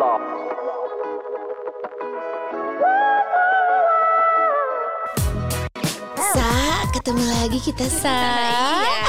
Sa, ketemu lagi kita Sa. Iya.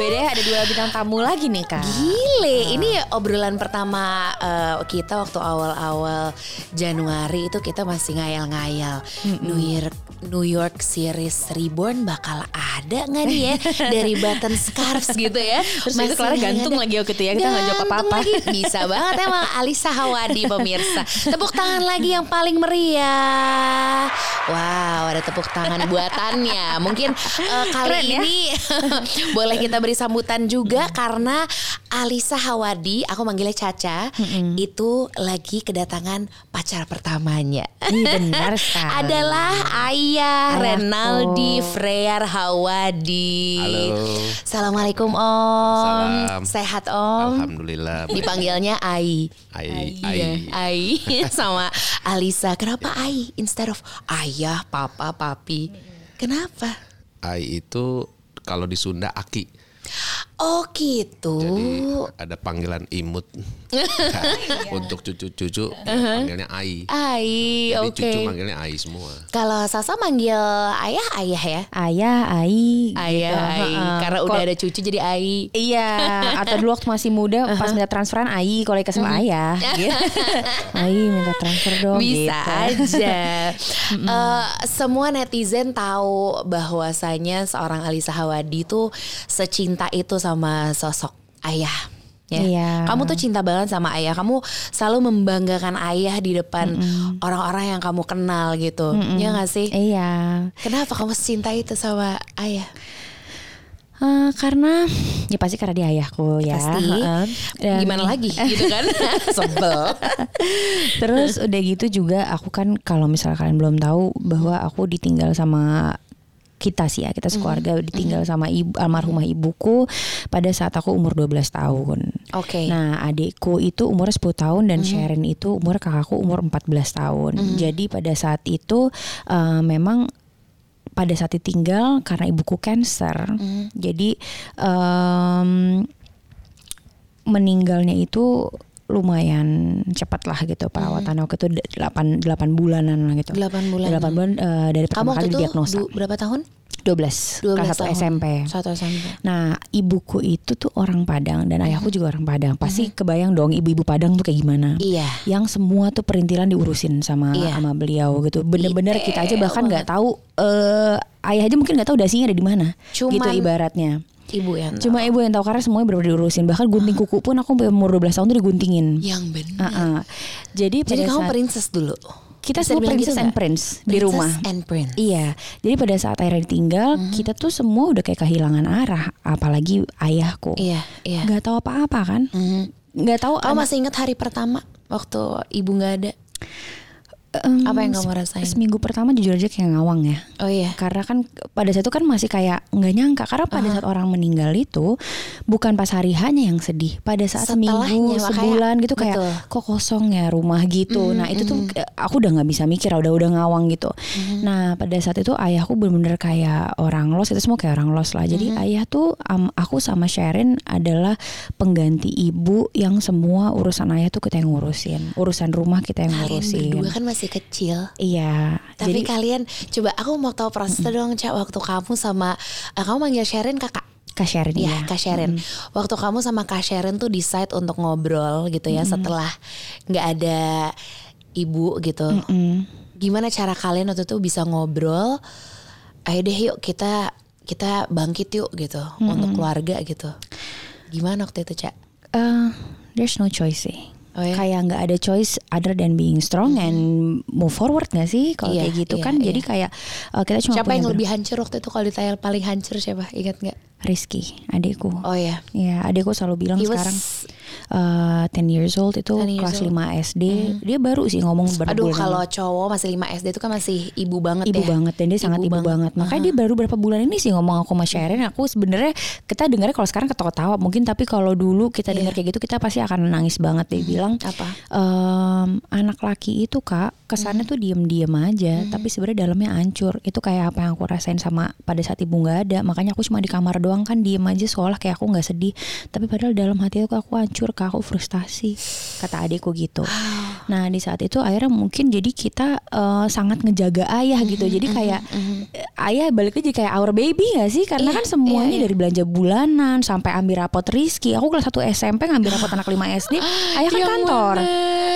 Beda ada dua bintang tamu lagi nih kak. Gile, ini obrolan pertama eh, kita waktu awal-awal Januari itu kita masih ngayal-ngayal New York New York Series Reborn bakal ada nggak nih ya dari button scarves gitu ya? Terus itu Clara gantung lagi waktu itu ya, kita nggak jawab apa-apa. lagi. Bisa banget emang Alisa Hawadi pemirsa. Tepuk tangan lagi yang paling meriah. Wow, ada tepuk tangan buatannya. Mungkin eh, kali Keren ya. ini boleh kita beri sambutan juga karena Alisa Hawadi, aku manggilnya Caca, itu lagi kedatangan pacar pertamanya. Ini benar sekali. Adalah Ayah Ayahku. Renaldi Freyar Hawadi. Halo. Assalamualaikum Om. Salam. Sehat Om. Alhamdulillah. Dipanggilnya Ai. Ai. Iya, Ai. Ai sama Alisa. Kenapa Ai instead of ayah, papa, papi? Kenapa? Ai itu kalau di Sunda Aki. Oh gitu. Jadi ada panggilan imut. Untuk cucu-cucu Uh-huh. panggilnya Ai. Ai, oke. cucu manggilnya Ai semua. Kalau Sasa manggil ayah, ayah ya? Ayah, Ai. Ayah, gitu. Ai. Heeh. Karena udah ada cucu jadi Ai. Iya, atau dulu waktu masih muda pas minta transferan Ai, kalau kesel ayah. Gitu. Ai minta transfer dong. Bisa gitu. aja. Eh, semua netizen tahu bahwasanya seorang Alisa Hawadi tuh secinta itu sama sosok ayah. Ya. Iya. Kamu tuh cinta banget sama ayah. Kamu selalu membanggakan ayah di depan orang-orang yang kamu kenal gitu. Ya gak sih? Iya. Kenapa kamu cinta itu sama ayah? Eh, karena ya pasti karena dia ayahku ya. Pasti. Heeh. Dan- Gimana lagi gitu kan? Sebel. Terus udah gitu juga aku kan kalau misalnya kalian belum tahu bahwa aku ditinggal sama kita sih ya kita sekeluarga ditinggal sama ibu almarhumah ibuku pada saat aku umur 12 tahun. Oke. Nah, adikku itu umur 10 tahun dan Sharon itu umur kakakku umur 14 tahun. Jadi pada saat itu eh, memang pada saat ditinggal karena ibuku cancer. Jadi em, meninggalnya itu lumayan cepat lah gitu perawatan waktu itu 8 8 bulanan lah gitu. 8 bulan. 8 bulan eh, dari Kamu pertama waktu kali diagnosa. du- berapa tahun? 12, 12 kelas 1 tahun. SMP. Satu SMP. Nah, ibuku itu tuh orang Padang dan ayahku juga orang Padang. Pasti kebayang dong ibu-ibu Padang tuh kayak gimana. Iya. Yang semua tuh perintilan diurusin sama Iya. sama beliau gitu. Bener-bener kita aja bahkan nggak tahu eh ayah aja mungkin nggak tahu dasinya ada di mana. Cuman- gitu ibaratnya. Ibu yang Cuma ibu yang tahu karena semuanya bener-bener diurusin. Bahkan gunting kuku pun aku umur 12 tahun tuh diguntingin. yang benar. Heeh. Jadi Jadi pada kamu saat princess dulu. kita Bisa semua dibilang princess gitu and prince di Princess rumah. and prince. Iya, jadi pada saat akhirnya ditinggal, kita tuh semua udah kayak kehilangan arah, apalagi ayahku. Iya, iya. Nggak tahu apa-apa kan? Mhm. Nggak tahu. Kamu anak- masih ingat hari pertama waktu ibu nggak ada? Em, Apa yang kamu rasain? Seminggu pertama jujur aja kayak ngawang ya. Oh iya. Karena kan pada saat itu kan masih kayak nggak nyangka karena pada saat orang meninggal itu bukan pas hari hanya yang sedih. Pada saat Setelahnya, seminggu, sebulan gitu kayak betul. kok kosong ya rumah gitu. nah itu tuh eh, aku udah nggak bisa mikir, udah udah ngawang gitu. Nah pada saat itu ayahku bener-bener kayak orang los itu semua kayak orang los lah. Jadi ayah tuh am- aku sama Sharon adalah pengganti ibu yang semua urusan ayah tuh kita yang ngurusin, urusan rumah kita yang Kalian ngurusin. berdua kan masih kecil. Iya. Tapi jadi kalian coba aku mau tahu prosesnya dong, Cak. Waktu kamu sama eh, kamu manggil Sharon kakak. Kak Sharon Iya, ya. Kak Sharon. Waktu kamu sama Kak Sharon tuh decide untuk ngobrol gitu ya setelah nggak ada ibu gitu. Mm. Gimana cara kalian waktu itu bisa ngobrol? Ayo deh yuk kita kita bangkit yuk gitu untuk keluarga gitu. Gimana waktu itu, Cak? Uh, there's no choice sih. Oh ya? Kayak nggak ada choice other than being strong and move forward gak sih kalau Iya, kayak gitu iya, kan iya. jadi kayak uh, kita cuma Siapa yang lebih hancur waktu itu kalau ditanya paling hancur siapa? Ingat nggak? Rizky adikku Oh ya. ya adikku selalu bilang He was- sekarang uh, 10 years old itu 10 years kelas old. 5 SD dia baru sih ngomong berapa Aduh bulan kalau cowok masih 5 SD itu kan masih ibu banget ibu ya. banget dan dia sangat ibu banget, makanya dia baru berapa bulan ini sih ngomong aku sama Sharon. Aku sebenarnya kita dengarnya kalau sekarang ketawa-tawa mungkin tapi kalau dulu kita dengar kayak gitu kita pasti akan nangis banget dia bilang Apa? Ehm, anak laki itu kak kesannya tuh diem-diem aja tapi sebenarnya dalamnya hancur. Itu kayak apa yang aku rasain sama pada saat ibu nggak ada. Makanya aku cuma di kamar doang kan diem aja seolah kayak aku nggak sedih. Tapi padahal dalam hati aku aku hancur kak aku frustasi. Kata adikku gitu. Nah di saat itu akhirnya mungkin jadi kita eh, sangat ngejaga ayah gitu. Jadi kayak eh, ayah balik lagi kayak our baby gak sih? Karena Iya, kan semuanya iya, iya. dari belanja bulanan sampai ambil rapot Rizky. Aku kelas 1 SMP ngambil rapot anak 5 SD ayah kan Yang kantor.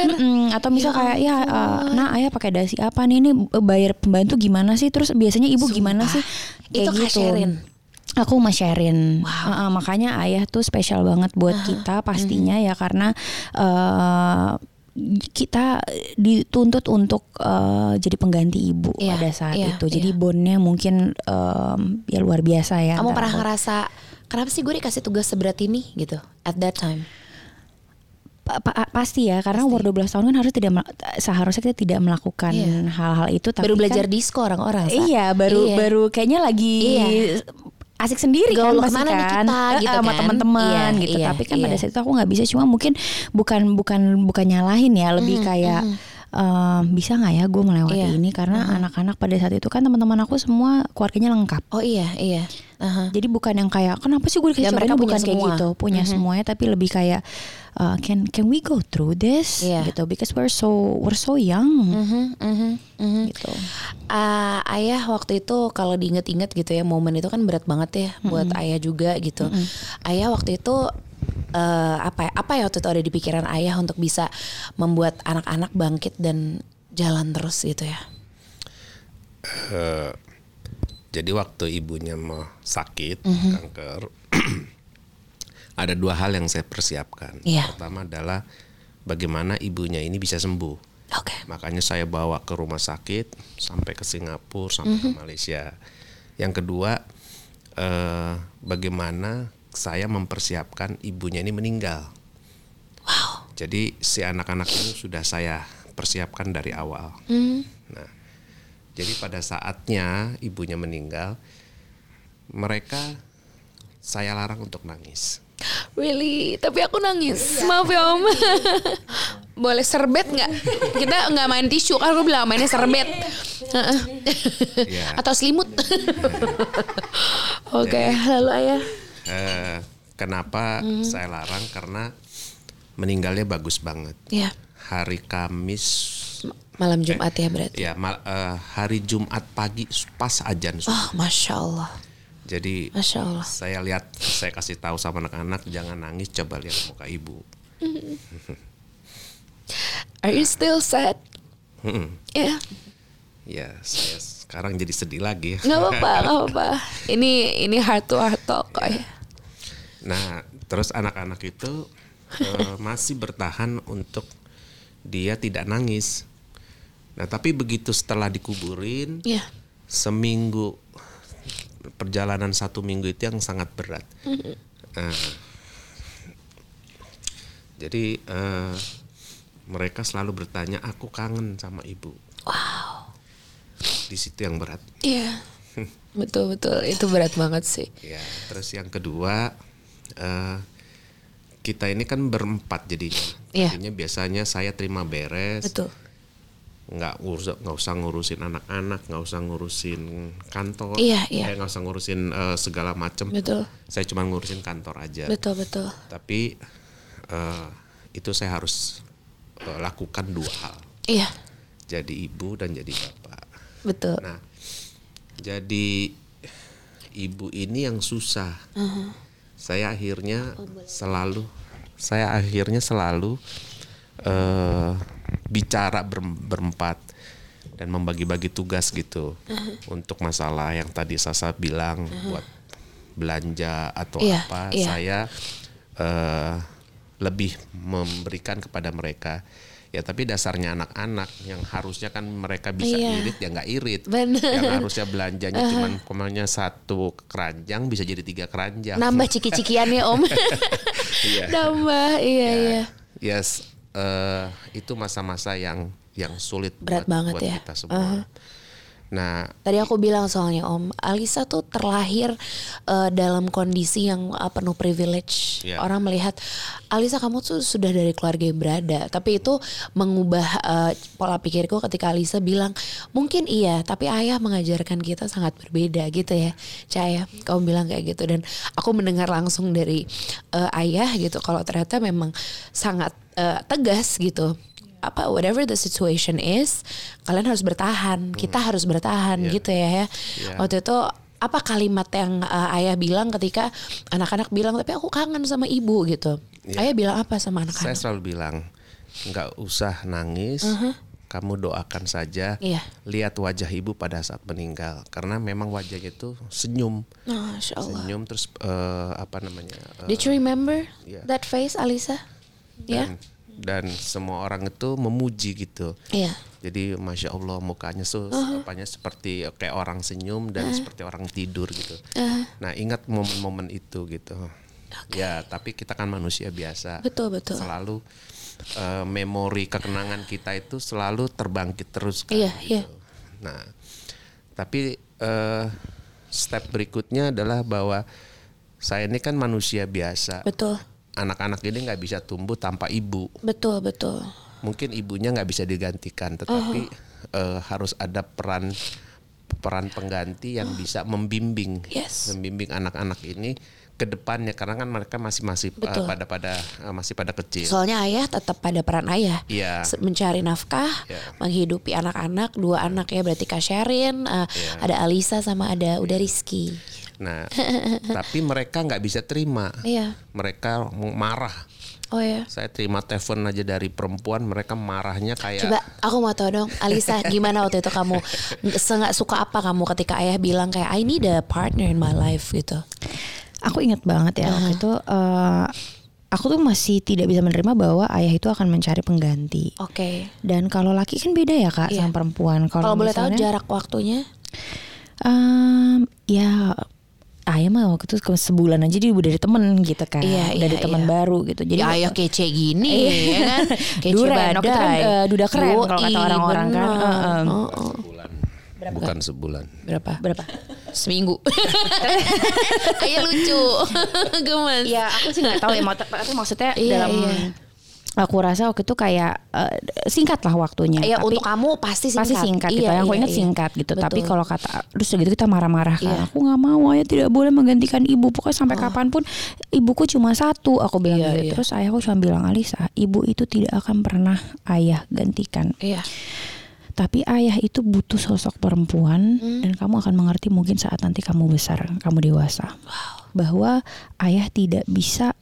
Mm-mm, atau misal kayak ya eh, nah ayah pakai dasi apa nih? Ini bayar pembantu gimana sih? Terus biasanya ibu gimana sih? Itu Kak Sherin? Aku mau sharein, Uh, uh, makanya ayah tuh spesial banget buat kita pastinya Mm-hmm. ya karena uh, kita dituntut untuk uh, jadi pengganti ibu Iya, pada saat iya, itu. Jadi iya. bondnya mungkin um, ya luar biasa ya. Kamu pernah aku. ngerasa kenapa sih gue dikasih tugas seberat ini gitu at that time? Pa- pa- pasti ya karena umur 12 tahun kan harus tidak seharusnya kita tidak melakukan Iya. hal-hal itu tapi Baru belajar kan, disco orang-orang. Iya, baru Iya. baru kayaknya lagi Iya. Asik sendiri Gaul kan pasti kan kita, Eh, gitu sama kan. teman-teman Iya, gitu. iya, Tapi kan pada iya. saat itu aku nggak bisa cuma mungkin bukan bukan bukan nyalahin ya, lebih Mm-hmm, kayak ehm, bisa nggak ya gue melewati Iya. ini karena anak-anak pada saat itu kan teman-teman aku semua keluarganya lengkap. Oh iya iya. Aha. Jadi bukan yang kayak kenapa sih gue dikasih coba mereka ini?" punya bukan kayak gitu, punya semuanya tapi lebih kayak uh, can can we go through this Iya. gitu because we're so we're so young Mhm, mhm, mhm. gitu. Ah, ayah waktu itu kalau diinget-inget gitu ya momen itu kan berat banget ya buat ayah juga gitu. Ayah waktu itu eh, apa ya, apa ya waktu itu ada di pikiran ayah untuk bisa membuat anak-anak bangkit dan jalan terus gitu ya. Eh, jadi waktu ibunya mau sakit Mhm. kanker, ada dua hal yang saya persiapkan. Iya. Pertama adalah bagaimana ibunya ini bisa sembuh. Oke. Makanya saya bawa ke rumah sakit sampai ke Singapura sampai ke Malaysia. Yang kedua, eh, bagaimana saya mempersiapkan ibunya ini meninggal. Wow. Jadi si anak-anak ini sudah saya persiapkan dari awal. Hmm. Nah, jadi pada saatnya ibunya meninggal, mereka saya larang untuk nangis. Really, tapi aku nangis. Maaf ya Om. Boleh serbet nggak? Kita nggak main tisu kan aku bilang mainnya serbet. Heeh. Iya. Atau selimut. Oke, lalu ayah. Eh, kenapa Hmm. saya larang? Karena meninggalnya bagus banget. Ya, Hari Kamis, malam Jumat ya berarti. ya mal- eh, hari Jumat pagi pas ajan. subuh. Oh, masya Allah, Jadi masya Allah. saya lihat, saya kasih tahu sama anak-anak jangan nangis, coba lihat muka ibu. Are you still sad? Mm-mm. Ya, Ya, saya sekarang jadi sedih lagi. nggak apa-apa, nggak apa-apa. Ini ini heart to heart talk kok ya. Nah, terus anak-anak itu eh, masih bertahan untuk dia tidak nangis. Nah, tapi begitu setelah dikuburin, Ya, seminggu perjalanan satu minggu itu yang sangat berat. Nah, jadi eh, mereka selalu bertanya, aku kangen sama ibu. wow. Di situ yang berat. Iya, betul betul. Itu berat banget sih. Ya, terus yang kedua eh kita ini kan berempat jadinya. Iya. Jadinya biasanya saya terima beres, Betul. nggak urus nggak usah ngurusin anak-anak, nggak usah ngurusin kantor, Iya, iya. eh, nggak usah ngurusin eh, segala macam. Betul. Saya cuma ngurusin kantor aja. Betul betul. Tapi eh, itu saya harus eh, lakukan dua hal, Iya, jadi ibu dan jadi bapak. Betul. Nah, jadi ibu ini yang susah. Saya akhirnya selalu, saya akhirnya selalu eh, bicara ber- berempat dan membagi-bagi tugas gitu untuk masalah yang tadi Sasa bilang buat belanja atau Iya, apa. iya. Saya eh, lebih memberikan kepada mereka. Ya tapi dasarnya anak-anak yang harusnya kan mereka bisa Iya. irit ya nggak irit. Bener. Yang harusnya belanjanya cuman kemanya satu keranjang bisa jadi tiga keranjang. Nambah ciki-cikiannya Om. Iya. Nambah, iya iya. Yes, eh, itu masa-masa yang yang sulit Berat buat, banget buat ya. kita semua. Nah, Tadi aku bilang soalnya Om, Alisa tuh terlahir eh, dalam kondisi yang eh, penuh privilege. Iya. Orang melihat Alisa kamu tuh sudah dari keluarga yang berada, tapi itu mengubah eh, pola pikirku ketika Alisa bilang mungkin iya, tapi ayah mengajarkan kita sangat berbeda gitu ya, Caya. Kamu bilang kayak gitu dan aku mendengar langsung dari eh, ayah gitu kalau ternyata memang sangat eh, tegas gitu apa whatever the situation is kalian harus bertahan kita harus bertahan Iya. gitu ya ya Iya. waktu itu apa kalimat yang uh, ayah bilang ketika anak-anak bilang tapi aku kangen sama ibu gitu Iya. ayah bilang apa sama saya anak-anak selalu bilang nggak usah nangis. Kamu doakan saja. Iya. Lihat wajah ibu pada saat meninggal karena memang wajahnya itu senyum. Allah Senyum terus eh, apa namanya? eh, did you remember Iya. that face Alisa ya dan, dan semua orang itu memuji gitu. iya Jadi masya Allah mukanya tuh Uh-huh. apanya seperti kayak orang senyum dan seperti orang tidur gitu. Uh-huh. Nah ingat momen-momen itu gitu. Ya tapi kita kan manusia biasa. betul betul Selalu eh, memori kekenangan kita itu selalu terbangkit terus. Kan, Iya, iya. gitu. Nah tapi eh, step berikutnya adalah bahwa saya ini kan manusia biasa. betul Anak-anak ini nggak bisa tumbuh tanpa ibu betul betul mungkin ibunya nggak bisa digantikan tetapi Uh-huh. eh, harus ada peran peran pengganti yang bisa membimbing Yes. membimbing anak-anak ini ke depannya karena kan mereka masih masih Betul. pada pada eh, masih pada kecil Soalnya ayah tetap pada peran ayah. Iya. Se- Mencari nafkah, Iya. menghidupi anak-anak, dua anak ya berarti Kak Sherin, uh, Iya. ada Alisa sama ada udah Rizky. Nah tapi mereka nggak bisa terima Iya. mereka marah Oh ya. saya terima telepon aja dari perempuan mereka marahnya kayak Coba aku mau tahu dong, Alisa gimana waktu itu kamu nggak suka apa kamu ketika ayah bilang kayak I need a partner in my life gitu. Aku ingat banget ya waktu itu eh, aku tuh masih tidak bisa menerima bahwa ayah itu akan mencari pengganti. Oke. Dan kalau laki kan beda ya kak Iya. sama perempuan. Kalau boleh tahu jarak waktunya? em, ya ayah mah waktu itu ke- sebulan aja dia udah dari temen gitu kan. Iya, udah iya, dari teman iya. baru gitu. Jadi Jadi ayah kece gini ya kan, kece Duren, badai. waktu itu kan, eh, duda keren kalau kata Yoi, orang-orang kan. Eh, eh. Oh, oh. sebulan bukan sebulan Berapa? berapa? Seminggu. ayah lucu, gemes. Ya aku sih nggak tahu ya maksudnya Iya, dalam iya. Aku rasa waktu itu kayak eh, singkat lah waktunya. Ya Tapi untuk kamu pasti singkat. pasti singkat gitu. Iya, Yang aku iya, ingat iya. singkat gitu. Tapi Betul. kalau kata terus udah gitu kita marah-marah kan. Iya. Aku nggak mau ayah tidak boleh menggantikan ibu. Pokoknya sampai kapan pun ibuku cuma satu. Aku bilang Iya, gitu. iya. Terus ayahku cuma bilang Alisa, ibu itu tidak akan pernah ayah gantikan. Iya. Tapi ayah itu butuh sosok perempuan Hmm. dan kamu akan mengerti mungkin saat nanti kamu besar, kamu dewasa. Bahwa ayah tidak bisa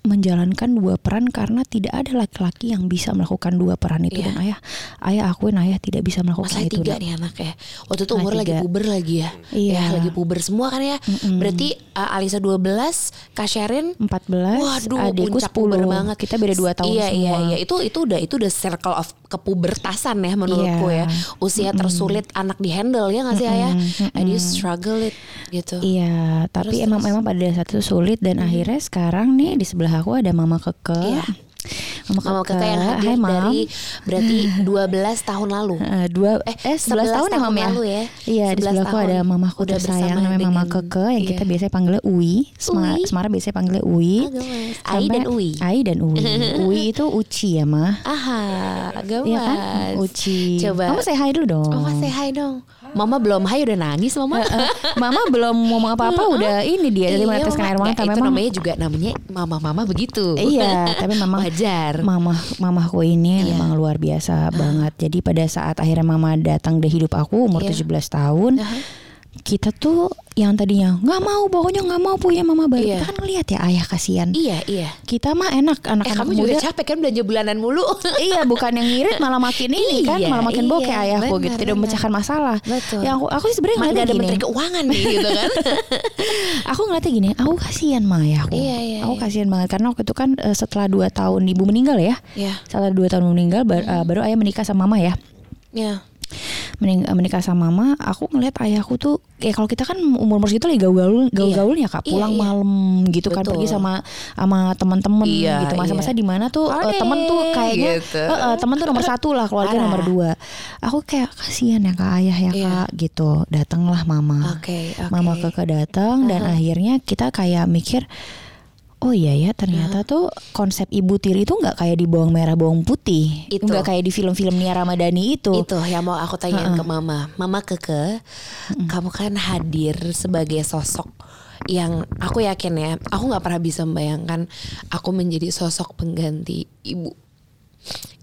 menjalankan dua peran karena tidak ada laki-laki yang bisa melakukan dua peran itu Iya. dan ayah ayah akuin ayah tidak bisa melakukan Masalah itu. tiga nih anak ya. Waktu itu umur lagi puber lagi ya. Iya. Ya, lagi puber semua kan ya. Berarti uh, Alisa 12, Kak Sherin 14, Waduh, adikku puncak 10 puber banget. Kita beda 2 tahun iya, semua. Iya, iya, Itu itu udah itu udah circle of kepubertasan ya menurutku Iya. ya. Usia tersulit anak di handle ya nggak sih ayah? And you struggle it gitu. Iya, tapi Terus, emang terus. memang pada saat itu sulit dan akhirnya sekarang nih di sebelah aku ada Mama Keke. Iya. Mama Mama Keke, kakak yang hadir Hai, Mam. dari berarti 12 tahun lalu. Eh, dua Eh, eh 11 tahun ya Mam ya. lalu ya. Iya, di 11 sebelahku tahun. ada mamaku Udah tersayang namanya Mama Keke yang kita iya. biasanya panggilnya Uwi. Semara, Uwi. Semara biasanya panggilnya Uwi. Ah. Ai dan Uwi. Ai dan Uwi. Uwi itu Uci ya, Mah. Aha, gemes. Iya kan? Uci. Coba. Kamu say hi dulu dong. Mama say hi dong. Mama belum hai udah nangis mama. Mama belum ngomong apa-apa udah ini dia dari Iya, meneteskan Mama. air mata Nggak, itu memang namanya juga namanya mama-mama begitu. Iya, tapi memang wajar. Mama mamaku ini Iya. memang luar biasa banget. Jadi pada saat akhirnya mama datang di hidup aku umur Iya. 17 tahun, kita tuh yang tadinya nggak mau pokoknya nggak mau punya mama baru. Iya. Kita kan ngeliat ya ayah kasihan. Iya, iya. Kita mah enak Eh anak-anak kamu muda. juga capek kan belanja bulanan mulu. iya, bukan yang ngirit malah makin ini kan, Iya, malah makin iya, bokeh ayahku benar, gitu, tidak memecahkan masalah. Betul. Ya aku aku sih sebenarnya ngeliatnya ada gini. menteri keuangan nih gitu kan. aku ngeliatnya gini, aku kasihan mah ayahku. Iya, iya, aku iya. kasihan banget karena waktu itu kan eh, setelah dua tahun ibu meninggal ya. Iya. Setelah dua tahun meninggal bar- eh, baru ayah menikah sama mama ya. Iya. Mening- menikah sama mama, aku ngeliat ayahku tuh ya kalau kita kan umur umur segitu lagi gaul-gaul gaul-gaulnya kak Iya, pulang iya. malam gitu kan Betul. pergi sama sama teman-teman Iya, gitu masa-masa iya. di mana tuh eh, Party, temen tuh kayaknya gitu. eh, eh, temen tuh nomor satu lah keluarga Parah. nomor dua aku kayak kasihan ya kak ayah ya Iya. kak gitu datanglah mama Oke, oke. mama keke datang dan akhirnya kita kayak mikir Oh iya ya ternyata tuh konsep ibu tiri itu nggak kayak di bawang merah bawang putih, Itu. nggak kayak di film-film Nia Ramadhani itu. Itu yang mau aku tanyain ke mama. Mama keke, kamu kan hadir sebagai sosok yang aku yakin ya, aku nggak pernah bisa membayangkan aku menjadi sosok pengganti ibu.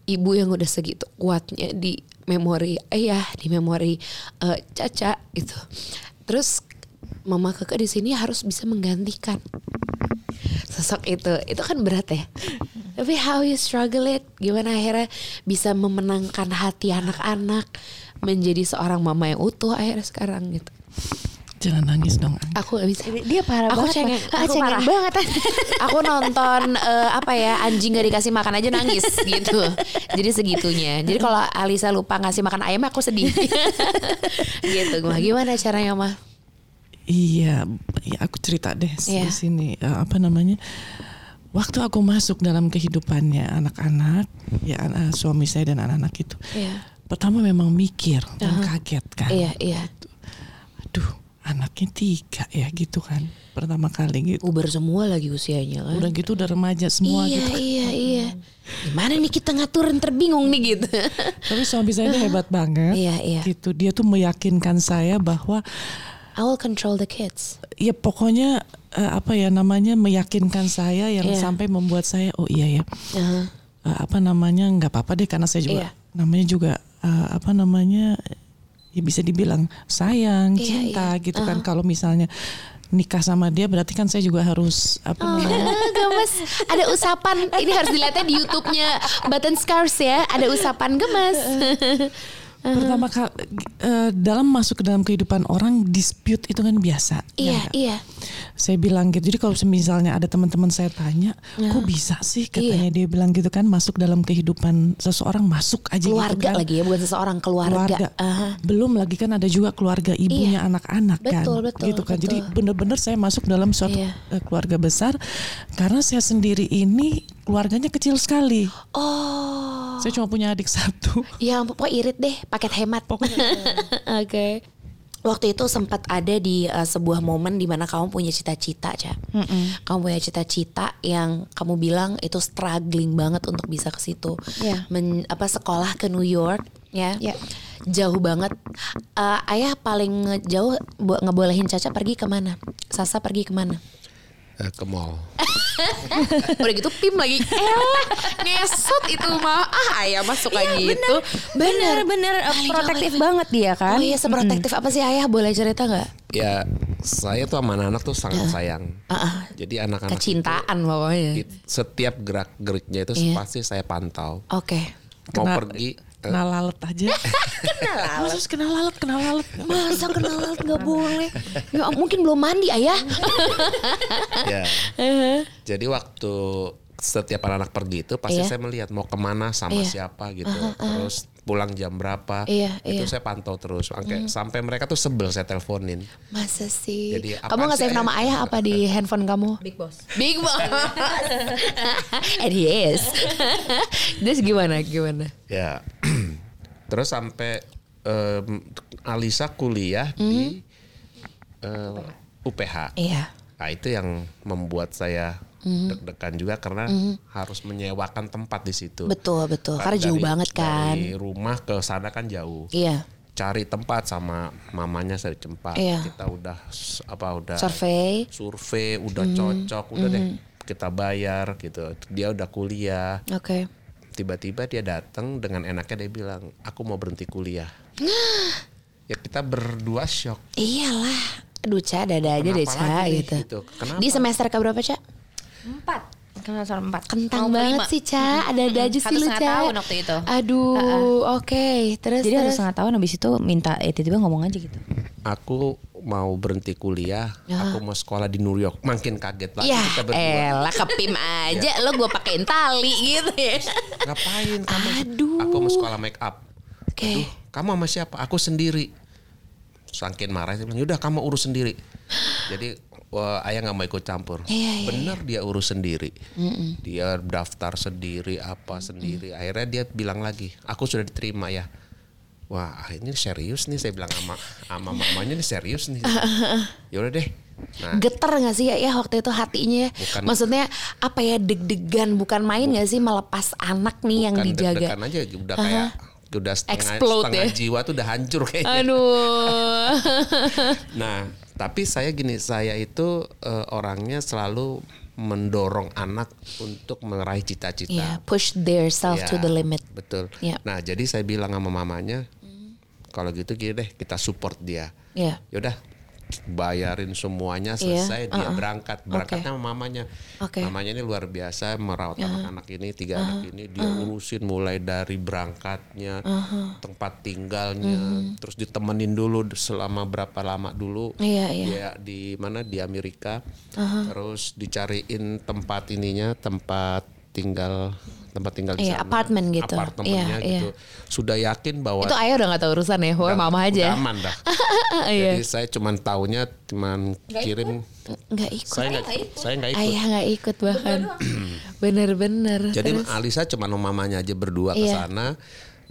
Ibu yang udah segitu kuatnya di memori ayah, di memori eh, Caca itu. Terus mama keke di sini harus bisa menggantikan sosok itu itu kan berat ya tapi how you struggle it gimana akhirnya bisa memenangkan hati anak-anak menjadi seorang mama yang utuh akhirnya sekarang gitu Jangan nangis dong. Ang. aku gak bisa Dia parah aku banget. cengeng. Ah, aku cengeng parah banget. aku nonton eh, apa ya anjing gak dikasih makan aja nangis gitu jadi segitunya jadi kalau Alisa lupa ngasih makan ayam aku sedih gitu Gua, gimana caranya mah Iya, ya aku cerita deh di Iya. sini Eh, apa namanya? Waktu aku masuk dalam kehidupannya anak-anak, ya anak, suami saya dan anak-anak itu, Iya. pertama memang mikir dan kaget kan. iya iya Aduh, anaknya tiga ya gitu kan, pertama kali gitu. uber semua lagi usianya kan Udah gitu udah remaja semua iya gitu. iya iya gimana nih kita ngaturin terbingung nih gitu Tapi suami saya itu hebat banget. Iya, iya. Gitu, dia tuh meyakinkan saya bahwa I will control the kids ya pokoknya eh, apa ya namanya meyakinkan saya yang Iya. sampai membuat saya oh iya ya Aha. eh, apa namanya nggak apa-apa deh karena saya juga Iya. namanya juga eh, apa namanya ya bisa dibilang sayang Iya, cinta iya. gitu kan kalau misalnya nikah sama dia berarti kan saya juga harus apa namanya Ah, gemes ada usapan ini harus dilihatnya di YouTube-nya Button Scars ya ada usapan gemes pertama kali eh, dalam masuk ke dalam kehidupan orang dispute itu kan biasa ya iya nggak? iya saya bilang gitu. Jadi kalau misalnya ada teman-teman saya tanya, kok bisa sih katanya dia bilang gitu kan masuk dalam kehidupan seseorang masuk aja keluarga gitu kan. lagi ya bukan seseorang keluarga, Keluarga. Aha. Belum lagi kan ada juga keluarga ibunya anak-anak kan. Betul, betul, gitu kan. Jadi betul. benar-benar saya masuk dalam suatu Iya. eh, keluarga besar karena saya sendiri ini keluarganya kecil sekali. oh Saya cuma punya adik satu. ya ampun, pokoknya irit deh paket hemat Pokoknya oke waktu itu sempat ada di uh, sebuah momen di mana kamu punya cita-cita, Ca. Kamu punya cita-cita yang kamu bilang itu struggling banget untuk bisa ke situ. Iya. Men- apa sekolah ke New York, ya. Iya. Jauh banget. Uh, ayah paling jauh bo- ngebolehin Caca pergi ke mana? Sasa pergi ke mana? Eh, ke mall. Udah gitu Pim lagi Elah ngesot itu mah Ah ayah masuk lagi itu Bener bener eh, protektif banget dia kan. Oh iya seprotektif apa sih ayah boleh cerita nggak? Ya saya tuh sama anak-anak tuh sangat sayang. Ah, Jadi anak-anak Kecintaan pokoknya itu, setiap gerak geriknya itu Iya. pasti saya pantau. Oke Mau Kena- pergi eh, Kena lalat aja. Kena lalat. kena lalat, kena lalat. Masa kenal nggak boleh ya, Mungkin belum mandi ayah ya. Jadi waktu setiap anak-anak pergi itu pasti Iya. saya melihat mau ke mana sama Iya. siapa gitu. Terus pulang jam berapa. Iya, itu iya. saya pantau terus. Sampai sampai mereka tuh sebel saya teleponin. Masa sih Jadi, Kamu nggak save nama ayah apa di handphone kamu? Big boss. Big Boss And he is Terus gimana gimana? Ya. Terus sampai em, Alisa kuliah di eh, UPH. Iya Nah, itu yang membuat saya deg-degan juga karena harus menyewakan tempat di situ. Betul betul Kan Karena jauh dari- banget kan Dari rumah ke sana kan jauh. Iya Cari tempat sama mamanya saya cempat. Iya. Kita udah apa udah Survei survei, udah cocok, udah deh kita bayar gitu. Dia udah kuliah. Oke Tiba-tiba dia datang dengan enaknya dia bilang, "Aku mau berhenti kuliah." ya kita berdua shock. Iyalah Aduh Ca dada aja deh Ca gitu. gitu. Kenapa? Di semester ke berapa Ca? Empat. Kenal soal empat. Kentang Mau banget kelima. sih Ca Ada-ada aja sih lu Ca tahun waktu itu. Aduh oke Terus Jadi terus setengah tahun habis itu minta eh tiba-tiba ngomong aja gitu. Aku mau berhenti kuliah, aku mau sekolah di New York. Makin kaget lagi Ya kita berdua. elah kepim aja Lo gue pakein tali gitu ya Ngapain kamu? Aduh. Aku mau sekolah make up. Oke. Aduh, kamu sama siapa aku sendiri sangkin marah bilang yaudah kamu urus sendiri jadi wah, ayah nggak mau ikut campur Iya, iya, bener dia urus sendiri dia daftar sendiri apa sendiri akhirnya dia bilang lagi aku sudah diterima ya wah ini serius nih saya bilang sama sama mamanya ini serius nih yaudah deh nah Geter gak sih ya, ya waktu itu hatinya? ya? Bukan. Maksudnya apa ya deg-degan bukan main gak sih melepas anak nih yang bukan dijaga? deg-degan aja udah kayak udah setengah Explode setengah ya. jiwa tuh udah hancur kayaknya Aduh. Nah, tapi saya gini, saya itu eh, orangnya selalu mendorong anak untuk meraih cita-cita. yeah, push their self to Ya, the limit. Betul. Ya. Nah, jadi saya bilang sama mamanya, kalau gitu gini deh, kita support dia. Ya. Yaudah, bayarin semuanya Iya, selesai dia uh-uh. berangkat. Berangkatnya sama mamanya. Oke. mamanya ini luar biasa merawat anak-anak ini tiga anak ini. Dia urusin mulai dari berangkatnya tempat tinggalnya terus ditemenin dulu selama berapa lama dulu. Iya, iya. dia di mana? Di Amerika. Terus dicariin tempat ininya tempat tinggal tempat tinggal di Iya, sana apartemen gitu. apartemennya Iya, iya. gitu sudah yakin bahwa Itu ayah udah gak tahu urusan ya, Udah- mama udah aja. aman dah. Iya. Jadi saya cuman taunya cuman kirim Nggak ikut. saya nggak saya nggak ikut. Ayah nggak ikut bahkan. Bener-bener. Jadi Terus- Alisa cuma sama mamanya aja berdua ke Iya. sana.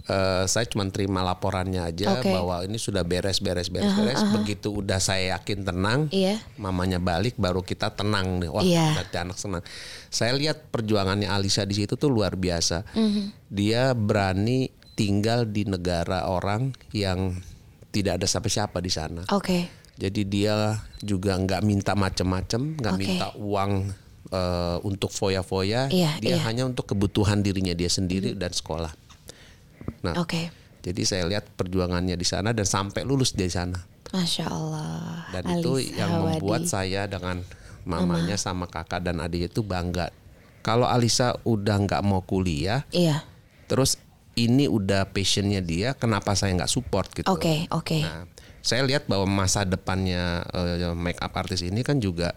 Eh, saya cuma terima laporannya aja Oke. bahwa ini sudah beres beres beres beres. Begitu udah saya yakin tenang, Iya. mamanya balik baru kita tenang nih. Wah, Iya. berarti anak senang. Saya lihat perjuangannya Alisa di situ tuh luar biasa. Mhm. Dia berani tinggal di negara orang yang tidak ada siapa-siapa di sana. Oke. Jadi dia juga nggak minta macem-macem, nggak Oke. minta uang eh, untuk foya-foya. Iya, dia iya. hanya untuk kebutuhan dirinya dia sendiri dan sekolah. Nah, Oke. jadi saya lihat perjuangannya di sana dan sampai lulus di sana. Masya Allah. Dan itu Alisa yang membuat Hawadi. saya dengan mamanya sama kakak dan adiknya itu bangga. Kalau Alisa udah nggak mau kuliah, Iya. terus ini udah passionnya dia, kenapa saya nggak support gitu? Oke, oke. Nah, saya lihat bahwa masa depannya eh, make up artis ini kan juga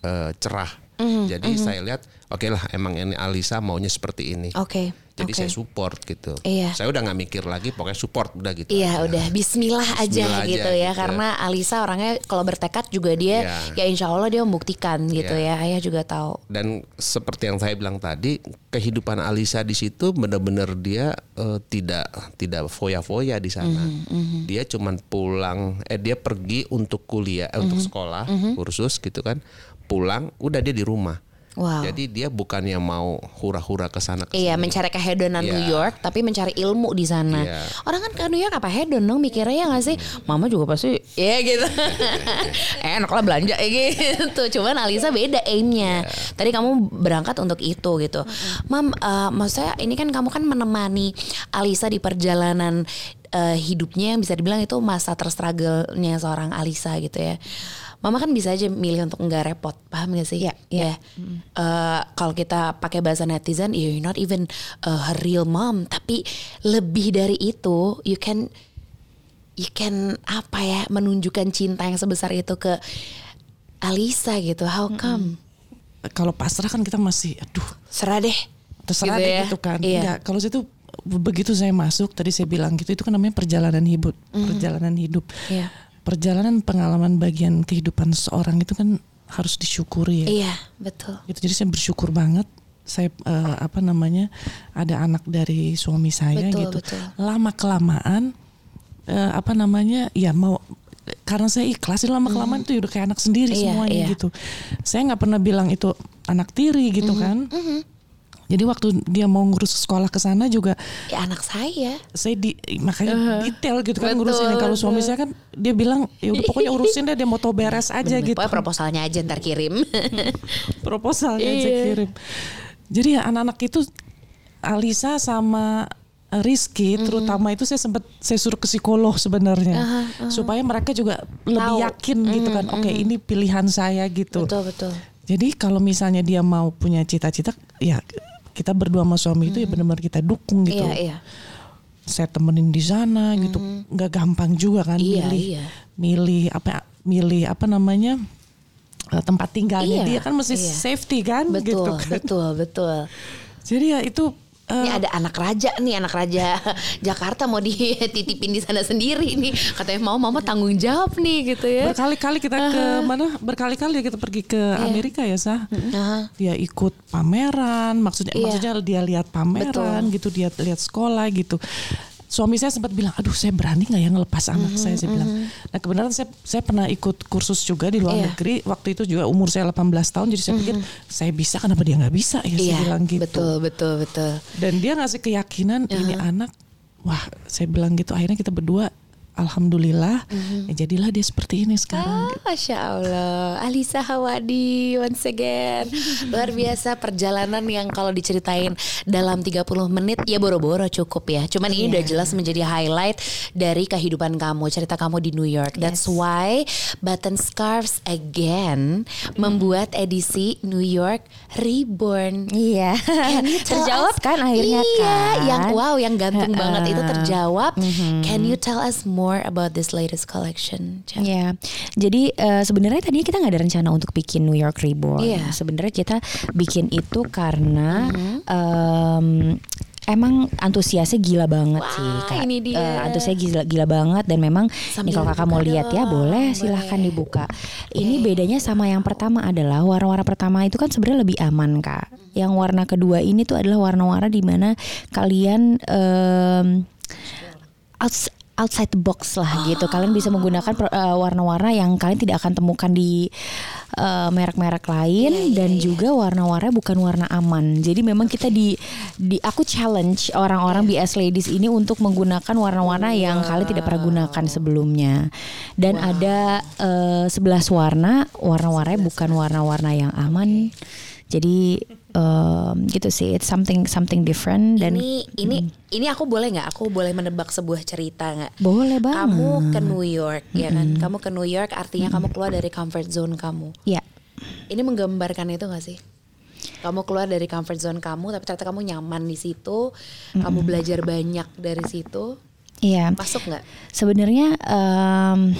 eh, cerah. Mhm, Jadi saya lihat, oke lah, emang ini Alisa maunya seperti ini. Oke. Jadi oke. saya support gitu. Iya. Saya udah nggak mikir lagi, pokoknya support udah gitu. Iya aja. udah Bismillah, aja Bismillah aja gitu ya gitu. karena Alisa orangnya kalau bertekad juga dia Iya. ya Insya Allah dia membuktikan gitu Iya. ya Ayah juga tahu Dan seperti yang saya bilang tadi, kehidupan Alisa di situ benar-benar dia eh, tidak tidak foya-foya di sana. Mhm, Dia cuman pulang, eh dia pergi untuk kuliah, eh, Mhm, untuk sekolah, kursus gitu kan. Pulang, udah dia di rumah. Wow. Jadi dia bukannya mau hura-hura ke sana Iya mencari kehedonan Iya. New York tapi mencari ilmu di sana. Iya. Orang kan ke New York apa hedon dong mikirnya ya nggak sih? Mama juga pasti ya gitu. Enak lah belanja ya gitu. Cuman Alisa beda aimnya. Iya. Tadi kamu berangkat untuk itu gitu. Mam, eh, maksudnya ini kan kamu kan menemani Alisa di perjalanan eh, hidupnya yang bisa dibilang itu masa terstruggle-nya seorang Alisa gitu ya. Mama kan bisa aja milih untuk nggak repot, paham gak sih? Ya, ya. Eh, kalau kita pakai bahasa netizen, you're not even a real mom, tapi lebih dari itu, you can, you can apa ya, menunjukkan cinta yang sebesar itu ke Alisa gitu. How come? Kalau pasrah kan kita masih, aduh Serah deh. terserah Gitu deh ya. gitu kan. Iya. Nggak, kalau situ begitu saya masuk tadi saya bilang gitu itu kan namanya perjalanan hidup, perjalanan hidup. Iya. Perjalanan pengalaman bagian kehidupan seorang itu kan harus disyukuri ya. Iya, betul. Gitu. Jadi saya bersyukur banget saya eh, apa namanya ada anak dari suami saya Betul, gitu. betul. Lama kelamaan eh, apa namanya ya mau karena saya ikhlas lama kelamaan itu udah kayak anak sendiri Iya, semuanya iya. gitu. Saya nggak pernah bilang itu anak tiri gitu kan. Jadi waktu dia mau ngurus sekolah ke sana juga Ya anak saya. saya di makanya detail gitu kan Betul, ngurusin kalau suami betul. saya kan dia bilang ya udah pokoknya urusin deh dia mau tau beres aja Bener. gitu Pokoknya proposalnya aja ntar kirim. proposalnya aja Iya. kirim jadi ya anak-anak itu Alisa sama Rizky Mm-hmm. terutama itu saya sempat saya suruh ke psikolog sebenarnya supaya mereka juga lebih yakin gitu kan oke ini pilihan saya gitu betul, betul. jadi kalau misalnya dia mau punya cita-cita ya kita berdua sama suami itu ya benar-benar kita dukung gitu Mm-hmm. Iya, iya. saya temenin di sana gitu nggak gampang juga kan Iya, milih iya. milih apa milih apa namanya eh, tempat tinggalnya Iya, dia kan mesti iya. safety kan Betul, gitu kan betul, betul. jadi ya itu Ini ada anak raja nih, anak raja Jakarta mau dititipin di sana sendiri nih. Katanya mau mama tanggung jawab nih gitu ya. Berkali-kali kita ke mana? Berkali-kali kita pergi ke Amerika ya, Sah. Aha. Dia ikut pameran, maksudnya Iya. maksudnya dia lihat pameran gitu, dia lihat sekolah gitu. Suami saya sempat bilang, aduh saya berani nggak ya ngelepas anak saya, saya bilang. Nah kebenaran saya saya pernah ikut kursus juga di luar Iya. negeri. Waktu itu juga umur saya 18 tahun, jadi saya pikir saya bisa, kenapa dia nggak bisa ya? Iya, saya bilang gitu. betul, betul, betul. Dan dia ngasih keyakinan ini anak, wah saya bilang gitu. Akhirnya kita berdua, alhamdulillah, ya jadilah dia seperti ini sekarang. Ah, Masya Allah, Alisa Hawadi once again. Luar biasa perjalanan yang kalau diceritain dalam 30 menit ya boro-boro cukup ya. Cuman ini udah jelas menjadi highlight dari kehidupan kamu, cerita kamu di New York. That's why Button Scarves again membuat edisi New York Reborn. Iya. Tell Terjawab us- kan akhirnya iya, kan. yang wow, yang gantung Heeh. banget itu terjawab. Can you tell us more about this latest collection? Ya, jadi eh, sebenarnya tadinya kita nggak ada rencana untuk bikin New York Reborn. Iya. Sebenarnya kita bikin itu karena em, emang antusiasnya gila banget Wah, sih. Kak. ini dia. Eh, antusiasnya gila, gila banget dan memang Sambil nih kalau kakak mau lihat ya boleh silahkan boleh. dibuka. Ini bedanya sama yang pertama adalah warna-warna pertama itu kan sebenarnya lebih aman kak. Yang warna kedua ini tuh adalah warna-warna di mana kalian outs- outside the box lah gitu. Kalian bisa menggunakan eh, warna-warna yang kalian tidak akan temukan di eh, merek-merek lain dan juga warna-warna bukan warna aman. Jadi memang kita di di aku challenge orang-orang BS ladies ini untuk menggunakan warna-warna yang kalian tidak pernah gunakan sebelumnya. Dan ada eh, 11 warna, warna-warnanya bukan warna-warna yang aman. Jadi em, gitu sih, it's something something different dan ini ini ini aku boleh nggak? Aku boleh menebak sebuah cerita nggak? boleh banget. Kamu ke New York ya kan? Kamu ke New York artinya kamu keluar dari comfort zone kamu. Ya. Ini menggambarkan itu gak sih? Kamu keluar dari comfort zone kamu tapi ternyata kamu nyaman di situ, kamu belajar banyak dari situ. Iya. Masuk nggak? Sebenarnya em,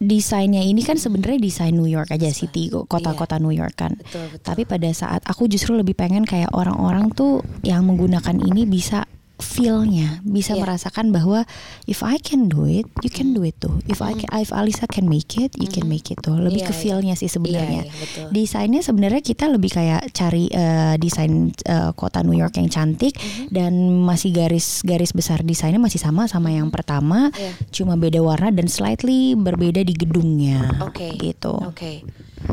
desainnya ini kan sebenarnya desain New York aja city kota-kota New York kan. Betul, betul. Tapi pada saat aku justru lebih pengen kayak orang-orang tuh yang menggunakan ini bisa feel-nya, bisa Iya. merasakan bahwa if I can do it, you can do it tuh. If I can, if Alisa can make it, you can make it tuh. Lebih Iya, ke iya. feel-nya sih sebenarnya. Iya, iya, betul. Desainnya sebenarnya kita lebih kayak cari eh, desain eh, kota New York yang cantik Mm-hmm. dan masih garis-garis besar desainnya masih sama sama yang pertama, Iya. cuma beda warna dan slightly berbeda di gedungnya. Oke. Gitu. Oke.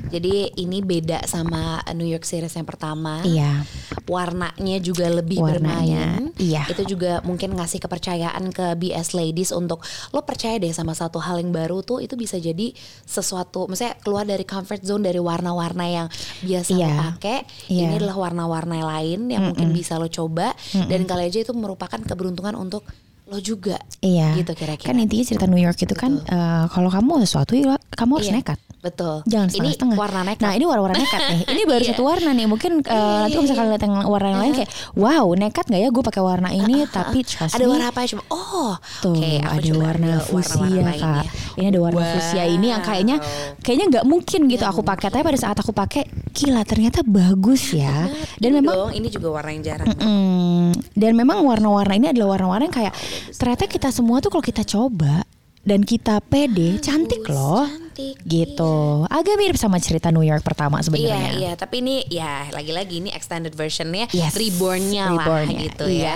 Jadi ini beda sama New York Series yang pertama. Iya. Warnanya juga lebih Warnanya, bermain. iya. Itu juga mungkin ngasih kepercayaan ke BS ladies untuk lo percaya deh sama satu hal yang baru tuh itu bisa jadi sesuatu. Misalnya keluar dari comfort zone dari warna-warna yang biasa lo Iya. pakai. Iya. Ini adalah warna-warna lain yang mungkin bisa lo coba dan kali aja itu merupakan keberuntungan untuk lo juga. Iya. Gitu kira-kira. Kan intinya cerita New York itu kan eh, kalau kamu sesuatu ya kamu harus Iya, nekat. Betul. Jangan ini setengah-setengah. warna nekat. Nah ini warna-warna nekat nih. Ini baru Iya. satu warna nih. Mungkin eh, nanti kalau misalkan lihat yang warna yang lain kayak, wow nekat nggak ya gue pakai warna ini. Tapi trust ada me, warna apa cuma oh Tuh oke aku ada warna ambil fusia warna-warna kak. lainnya. Ini ada warna Wow. fusia ini yang kayaknya kayaknya nggak mungkin gitu aku pakai. Tapi pada saat aku pakai, gila ternyata bagus ya. Dan Ini memang dong, ini juga warna yang jarang Mm, dan memang warna-warna ini adalah warna-warna yang kayak ternyata kita semua tuh kalau kita coba dan kita pede cantik loh cantik, gitu agak mirip sama cerita New York pertama Iya sebenarnya iya tapi ini ya lagi-lagi ini extended versionnya Yes, rebornnya lah rebornnya, gitu ya. iya.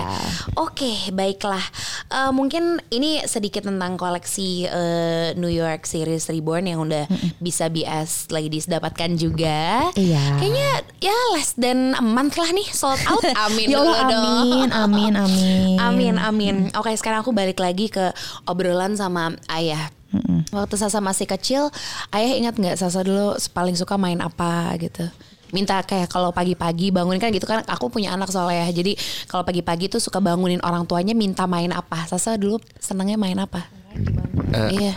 Oke baiklah Eh, mungkin ini sedikit tentang koleksi eh, New York Series Reborn yang udah bisa BS ladies dapatkan juga. Iya. Kayaknya ya less than a month lah nih sold out. Amin ya Allah dong. amin amin amin Amin amin. Oke sekarang aku balik lagi ke obrolan sama ayah. Waktu Sasa masih kecil, ayah ingat nggak Sasa dulu paling suka main apa gitu? Minta kayak kalau pagi-pagi bangunin kan gitu kan aku punya anak soalnya ya. Jadi kalau pagi-pagi tuh suka bangunin orang tuanya minta main apa. Sasa dulu senangnya main apa? Iya.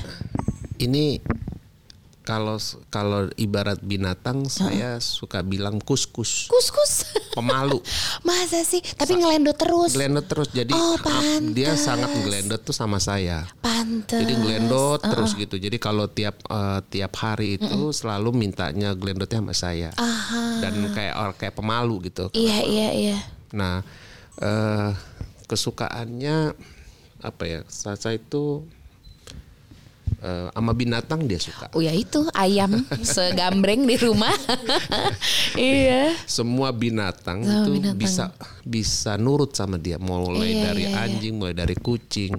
Ini kalau kalau ibarat binatang saya suka bilang kus-kus Kus-kus. pemalu Masa sih? Tapi ngelendo terus. gelendot terus jadi Oh, dia sangat gelendot tuh sama saya Pantes. jadi gelendot terus gitu jadi kalau tiap eh, tiap hari itu selalu mintanya gelendotnya sama saya dan kayak or kayak pemalu gitu Iya iya iya. Nah, eh, kesukaannya apa ya? Saca itu eh, sama binatang dia suka. Oh ya itu ayam segambreng di rumah. iya. Semua binatang itu binatang. bisa bisa nurut sama dia. Mulai Iya, dari iya, iya. anjing, mulai dari kucing,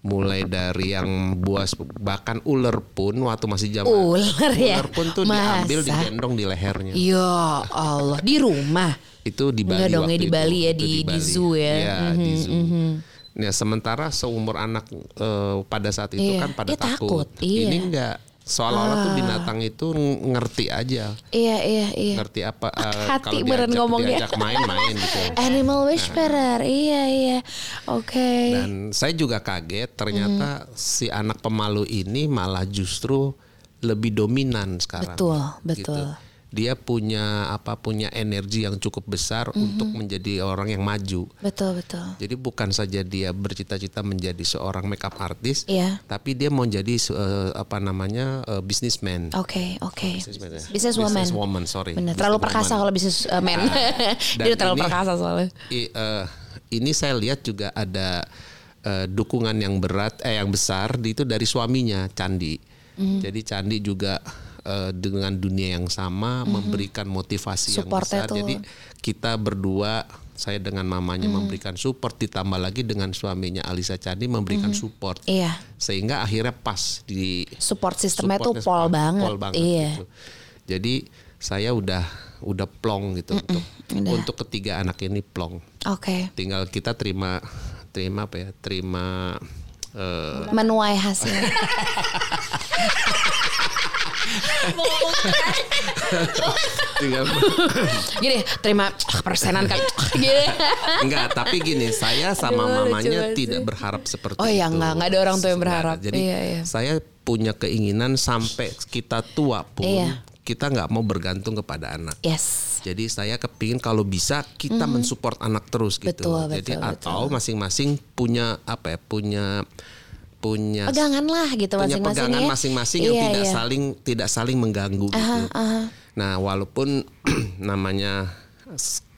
mulai dari yang buas bahkan ular pun waktu masih zaman Ular ya? ular pun tuh Masa? diambil digendong di lehernya. Ya Allah di rumah. itu di Bali Enggak dong, ya, di itu. Bali ya, di- di Bali. zoo ya. Iya, di Mhm, zoo. Nah, sementara seumur anak eh, pada saat itu Iya, kan pada dia takut. takut, iya. Ini enggak seolah-olah tuh binatang itu ng- ngerti aja. Iya iya iya. Ngerti apa eh, Hati kalau diajak, ngomong dia. diajak main-main gitu. Animal whisperer. Iya iya. Oke. Dan saya juga kaget ternyata Hmm. si anak pemalu ini malah justru lebih dominan sekarang. Betul, betul. Gitu. Dia punya apa punya energi yang cukup besar Hmm. untuk menjadi orang yang maju. Betul betul. Jadi bukan saja dia bercita-cita menjadi seorang makeup artist, Iya. tapi dia mau jadi eh, apa namanya eh, businessman. Oke oke. Businessman ya? Businesswoman. Businesswoman, sorry. Bener. Terlalu perkasa kalau bisnis uh, man. dan Dia terlalu ini- perkasa soalnya. I- eh, ini saya lihat juga ada eh, dukungan yang berat, eh yang besar di- itu dari suaminya Candi. Hmm. Jadi Candi juga eh, dengan dunia yang sama memberikan motivasi yang Hmm. Supportnya besar. tuh. Jadi kita berdua saya dengan mamanya Hmm. memberikan support ditambah lagi dengan suaminya Alisa Candi memberikan support. Iya. Sehingga akhirnya pas di Support sistemnya tuh pol banget. pol banget Iya. gitu. Jadi saya udah udah plong gitu untuk udah. untuk ketiga anak ini plong. Oke. Tinggal kita terima terima apa ya? Terima eh, Menuai hasil. tinggal Gini, terima persenan kali. Gini. enggak, tapi gini, saya sama Aduh, mamanya tidak sih. berharap seperti Oh, iya, itu. enggak, enggak ada orang tua yang berharap. Jadi Iya, iya. saya punya keinginan sampai kita tua pun Iya. kita nggak mau bergantung kepada anak. Yes. Jadi saya kepingin kalau bisa kita mensupport anak terus gitu. Betul, Jadi betul, atau masing-masing punya apa ya? Punya punya Pegangan lah gitu punya masing-masing pegangan ya. masing-masing yang Iya, tidak iya. saling tidak saling mengganggu gitu. Nah, walaupun namanya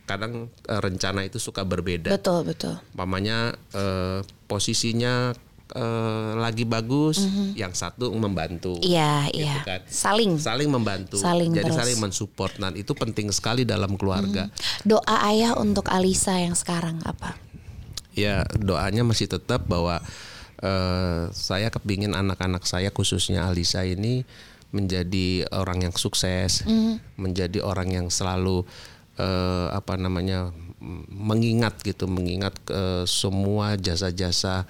kadang eh, rencana itu suka berbeda. Betul, betul. Umpamanya eh, posisinya eh, lagi bagus, yang satu membantu. Iya, gitu iya. kan. Saling. saling membantu. Saling Jadi terus. saling mensupport. Nah, itu penting sekali dalam keluarga. Doa ayah untuk Alisa yang sekarang apa? Ya doanya masih tetap bahwa eh, saya kepingin anak-anak saya khususnya Alisa ini menjadi orang yang sukses, menjadi orang yang selalu eh, apa namanya mengingat gitu, mengingat eh, semua jasa-jasa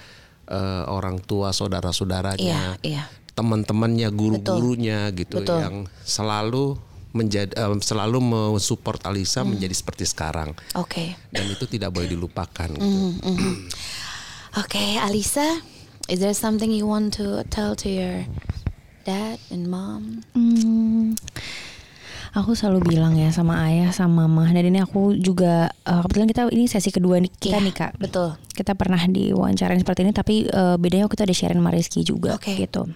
eh, orang tua saudara-saudaranya, Iya, iya. teman-temannya, guru-gurunya gitu Betul. yang selalu menjadi eh, selalu mensupport Alisa menjadi seperti sekarang Oke. dan itu tidak boleh dilupakan gitu. Oke, Alisa, is there something you want to tell to your dad and mom? Hmm, aku selalu bilang ya sama ayah sama mama dan ini aku juga eh, kebetulan kita ini sesi kedua nih- kita Iya, nih kak betul. kita pernah diwawancarain seperti ini tapi eh, bedanya kita ada sharing sama Rizky juga Oke. gitu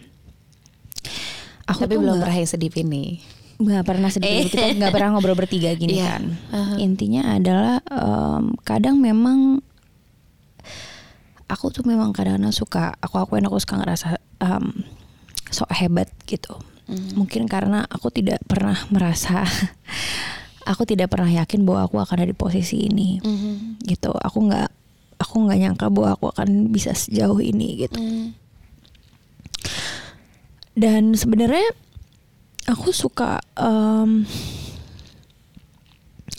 aku Tapi belum pernah yang sedih ini. nggak pernah sedih kita nggak pernah ngobrol bertiga gini Iya. kan intinya adalah em, kadang memang aku tuh memang kadang-kadang suka aku akuin aku suka ngerasa em, sok hebat gitu. Mungkin karena aku tidak pernah merasa aku tidak pernah yakin bahwa aku akan ada di posisi ini. Gitu. Aku nggak aku nggak nyangka bahwa aku akan bisa sejauh ini gitu. Dan sebenarnya aku suka em,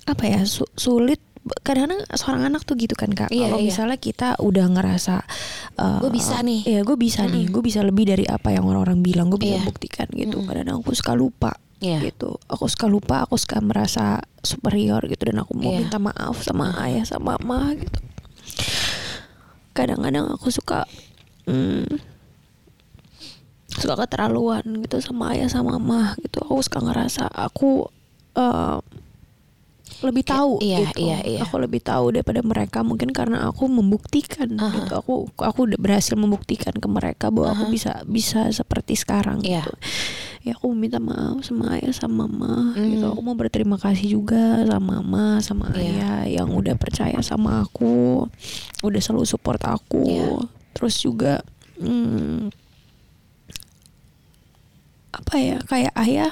apa ya su- sulit kadang-kadang seorang anak tuh gitu kan kak Iya, kalau iya. misalnya kita udah ngerasa eh, Gua bisa nih. ya gue bisa nih gue bisa lebih dari apa yang orang-orang bilang gue bisa Iya. buktikan gitu kadang-kadang aku suka lupa Iya. gitu aku suka lupa aku suka merasa superior gitu dan aku mau Iya. minta maaf sama ayah sama mama gitu kadang-kadang aku suka hmm, suka keterlaluan gitu sama ayah sama mama gitu aku suka ngerasa aku eh, lebih tahu iya, gitu iya, iya. aku lebih tahu daripada mereka mungkin karena aku membuktikan gitu aku aku udah berhasil membuktikan ke mereka bahwa aku bisa bisa seperti sekarang Iya. gitu ya aku minta maaf sama ayah sama mama gitu aku mau berterima kasih juga sama mama sama Iya. ayah yang udah percaya sama aku udah selalu support aku Iya. terus juga hmm, apa ya kayak ayah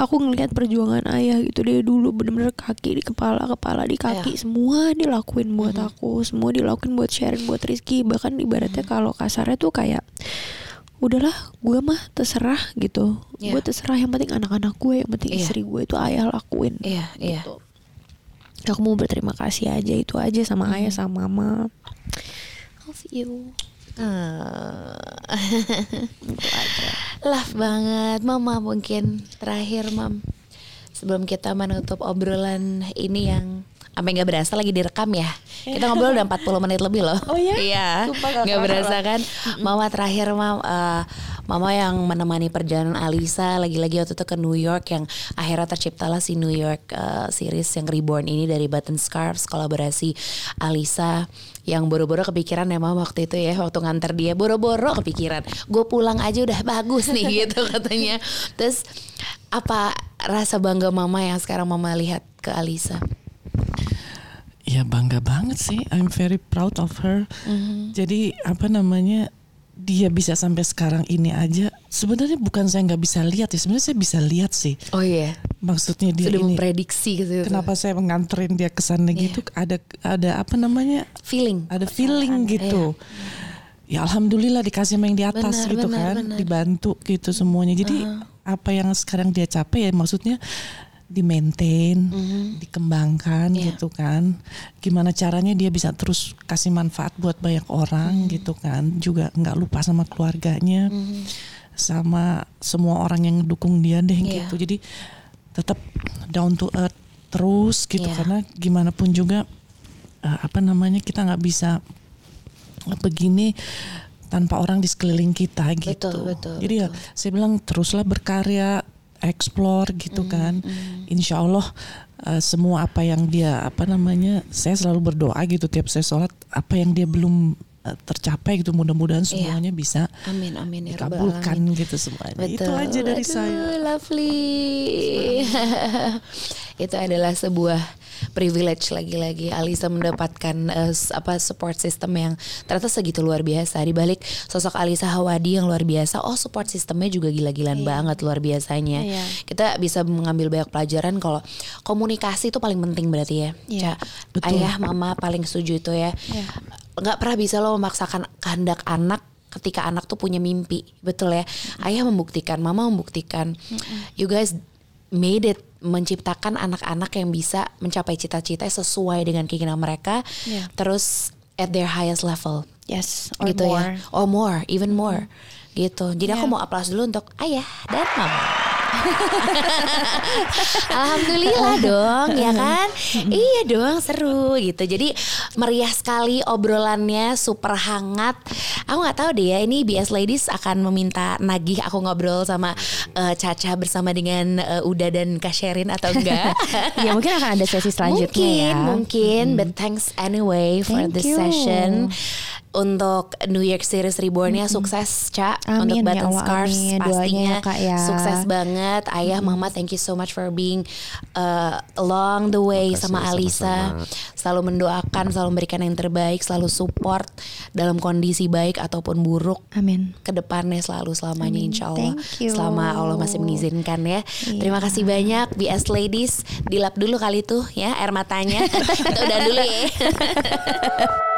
aku ngelihat perjuangan ayah gitu dia dulu bener-bener kaki di kepala kepala di kaki Iya. semua dilakuin buat aku semua dilakuin buat Sharon buat Rizky bahkan ibaratnya kalau kasarnya tuh kayak udahlah gue mah terserah gitu Iya. gue terserah yang penting anak-anak gue yang penting Iya. istri gue itu ayah lakuin Iya, iya. gitu. aku mau berterima kasih aja itu aja sama ayah sama mama love you Itu aja. Love banget, Mama mungkin terakhir, Mam. Sebelum kita menutup obrolan ini yang sampai nggak berasa lagi direkam ya. Kita ngobrol udah 40 menit lebih loh. Oh ya? Iya. Sumpah nggak berasa kan? Mama terakhir, Mam. eh, Mama yang menemani perjalanan Alisa lagi-lagi waktu itu ke New York yang akhirnya terciptalah si New York eh, series yang reborn ini dari Button Scarves kolaborasi Alisa yang boro-boro kepikiran ya mama waktu itu ya waktu nganter dia boro-boro kepikiran gue pulang aja udah bagus nih gitu katanya terus apa rasa bangga mama yang sekarang mama lihat ke Alisa Ya bangga banget sih. I'm very proud of her. Mm-hmm. Jadi apa namanya dia bisa sampai sekarang ini aja. Sebenarnya bukan saya nggak bisa lihat ya. Sebenarnya saya bisa lihat sih. oh iya Maksudnya dia sudah ini. memprediksi gitu Kenapa saya nganterin dia ke sana Iya. gitu? Ada ada apa namanya? feeling Ada feeling gitu. Ya alhamdulillah dikasih sama yang di atas Benar, gitu benar, kan, benar. dibantu gitu semuanya. Jadi apa yang sekarang dia capai ya maksudnya di maintain, dikembangkan Iya. gitu kan. Gimana caranya dia bisa terus kasih manfaat buat banyak orang gitu kan. Juga nggak lupa sama keluarganya, sama semua orang yang dukung dia deh Iya. gitu. Jadi tetap down to earth terus gitu Iya. karena gimana pun juga eh, apa namanya kita nggak bisa begini tanpa orang di sekeliling kita gitu. Betul, betul, Jadi ya saya bilang teruslah berkarya, explore gitu Mm, kan. Insya Allah eh, semua apa yang dia apa namanya saya selalu berdoa gitu tiap saya sholat apa yang dia belum eh, tercapai gitu mudah-mudahan Iya. semuanya bisa amin amin ya dikabulkan alamin. gitu semuanya. Betul. Itu aja dari Aduh, saya. Lovely. itu adalah sebuah privilege lagi-lagi. Alisa mendapatkan s- apa support system yang ternyata segitu luar biasa. Di balik sosok Alisa Hawadi yang luar biasa oh support sistemnya juga gila-gilaan banget luar biasanya. Iya. kita bisa mengambil banyak pelajaran kalau komunikasi itu paling penting berarti ya Iya. Ca. ayah mama paling setuju itu ya. Iya. nggak pernah bisa lo memaksakan kehendak anak ketika anak tuh punya mimpi betul ya. Ayah membuktikan mama membuktikan. You guys made it menciptakan anak-anak yang bisa mencapai cita-cita sesuai dengan keinginan mereka Iya. terus at their highest level. Yes or gitu more. ya or more even more. Gitu. Jadi aku mau aplaus dulu untuk ayah dan mama Alhamdulillah dong ya kan? Iya dong seru gitu. Jadi meriah sekali obrolannya Super hangat. Aku nggak tahu deh ya Ini BS Ladies akan meminta nagih Aku ngobrol sama eh, Caca Bersama dengan eh, Uda dan Kak Sherin Atau enggak? Ya mungkin akan ada sesi selanjutnya mungkin, ya. Mungkin, but thanks anyway for Thank this you. session. Untuk New York Series Reborn-nya sukses, Cak. Amin, Untuk ya Button Allah, Scarves amin. Pastinya ya, Kak, ya. sukses banget. Ayah, Mama, thank you so much for being uh, along the way Makasih, sama Alisa. sama-sama. Selalu mendoakan, selalu memberikan yang terbaik, selalu support dalam kondisi baik ataupun buruk Amin. ke depannya selalu selamanya Amin. insya Allah Thank you. selama Allah masih mengizinkan ya Iya. terima kasih banyak BS Ladies dilap dulu kali tuh ya air matanya kita udah dulu ya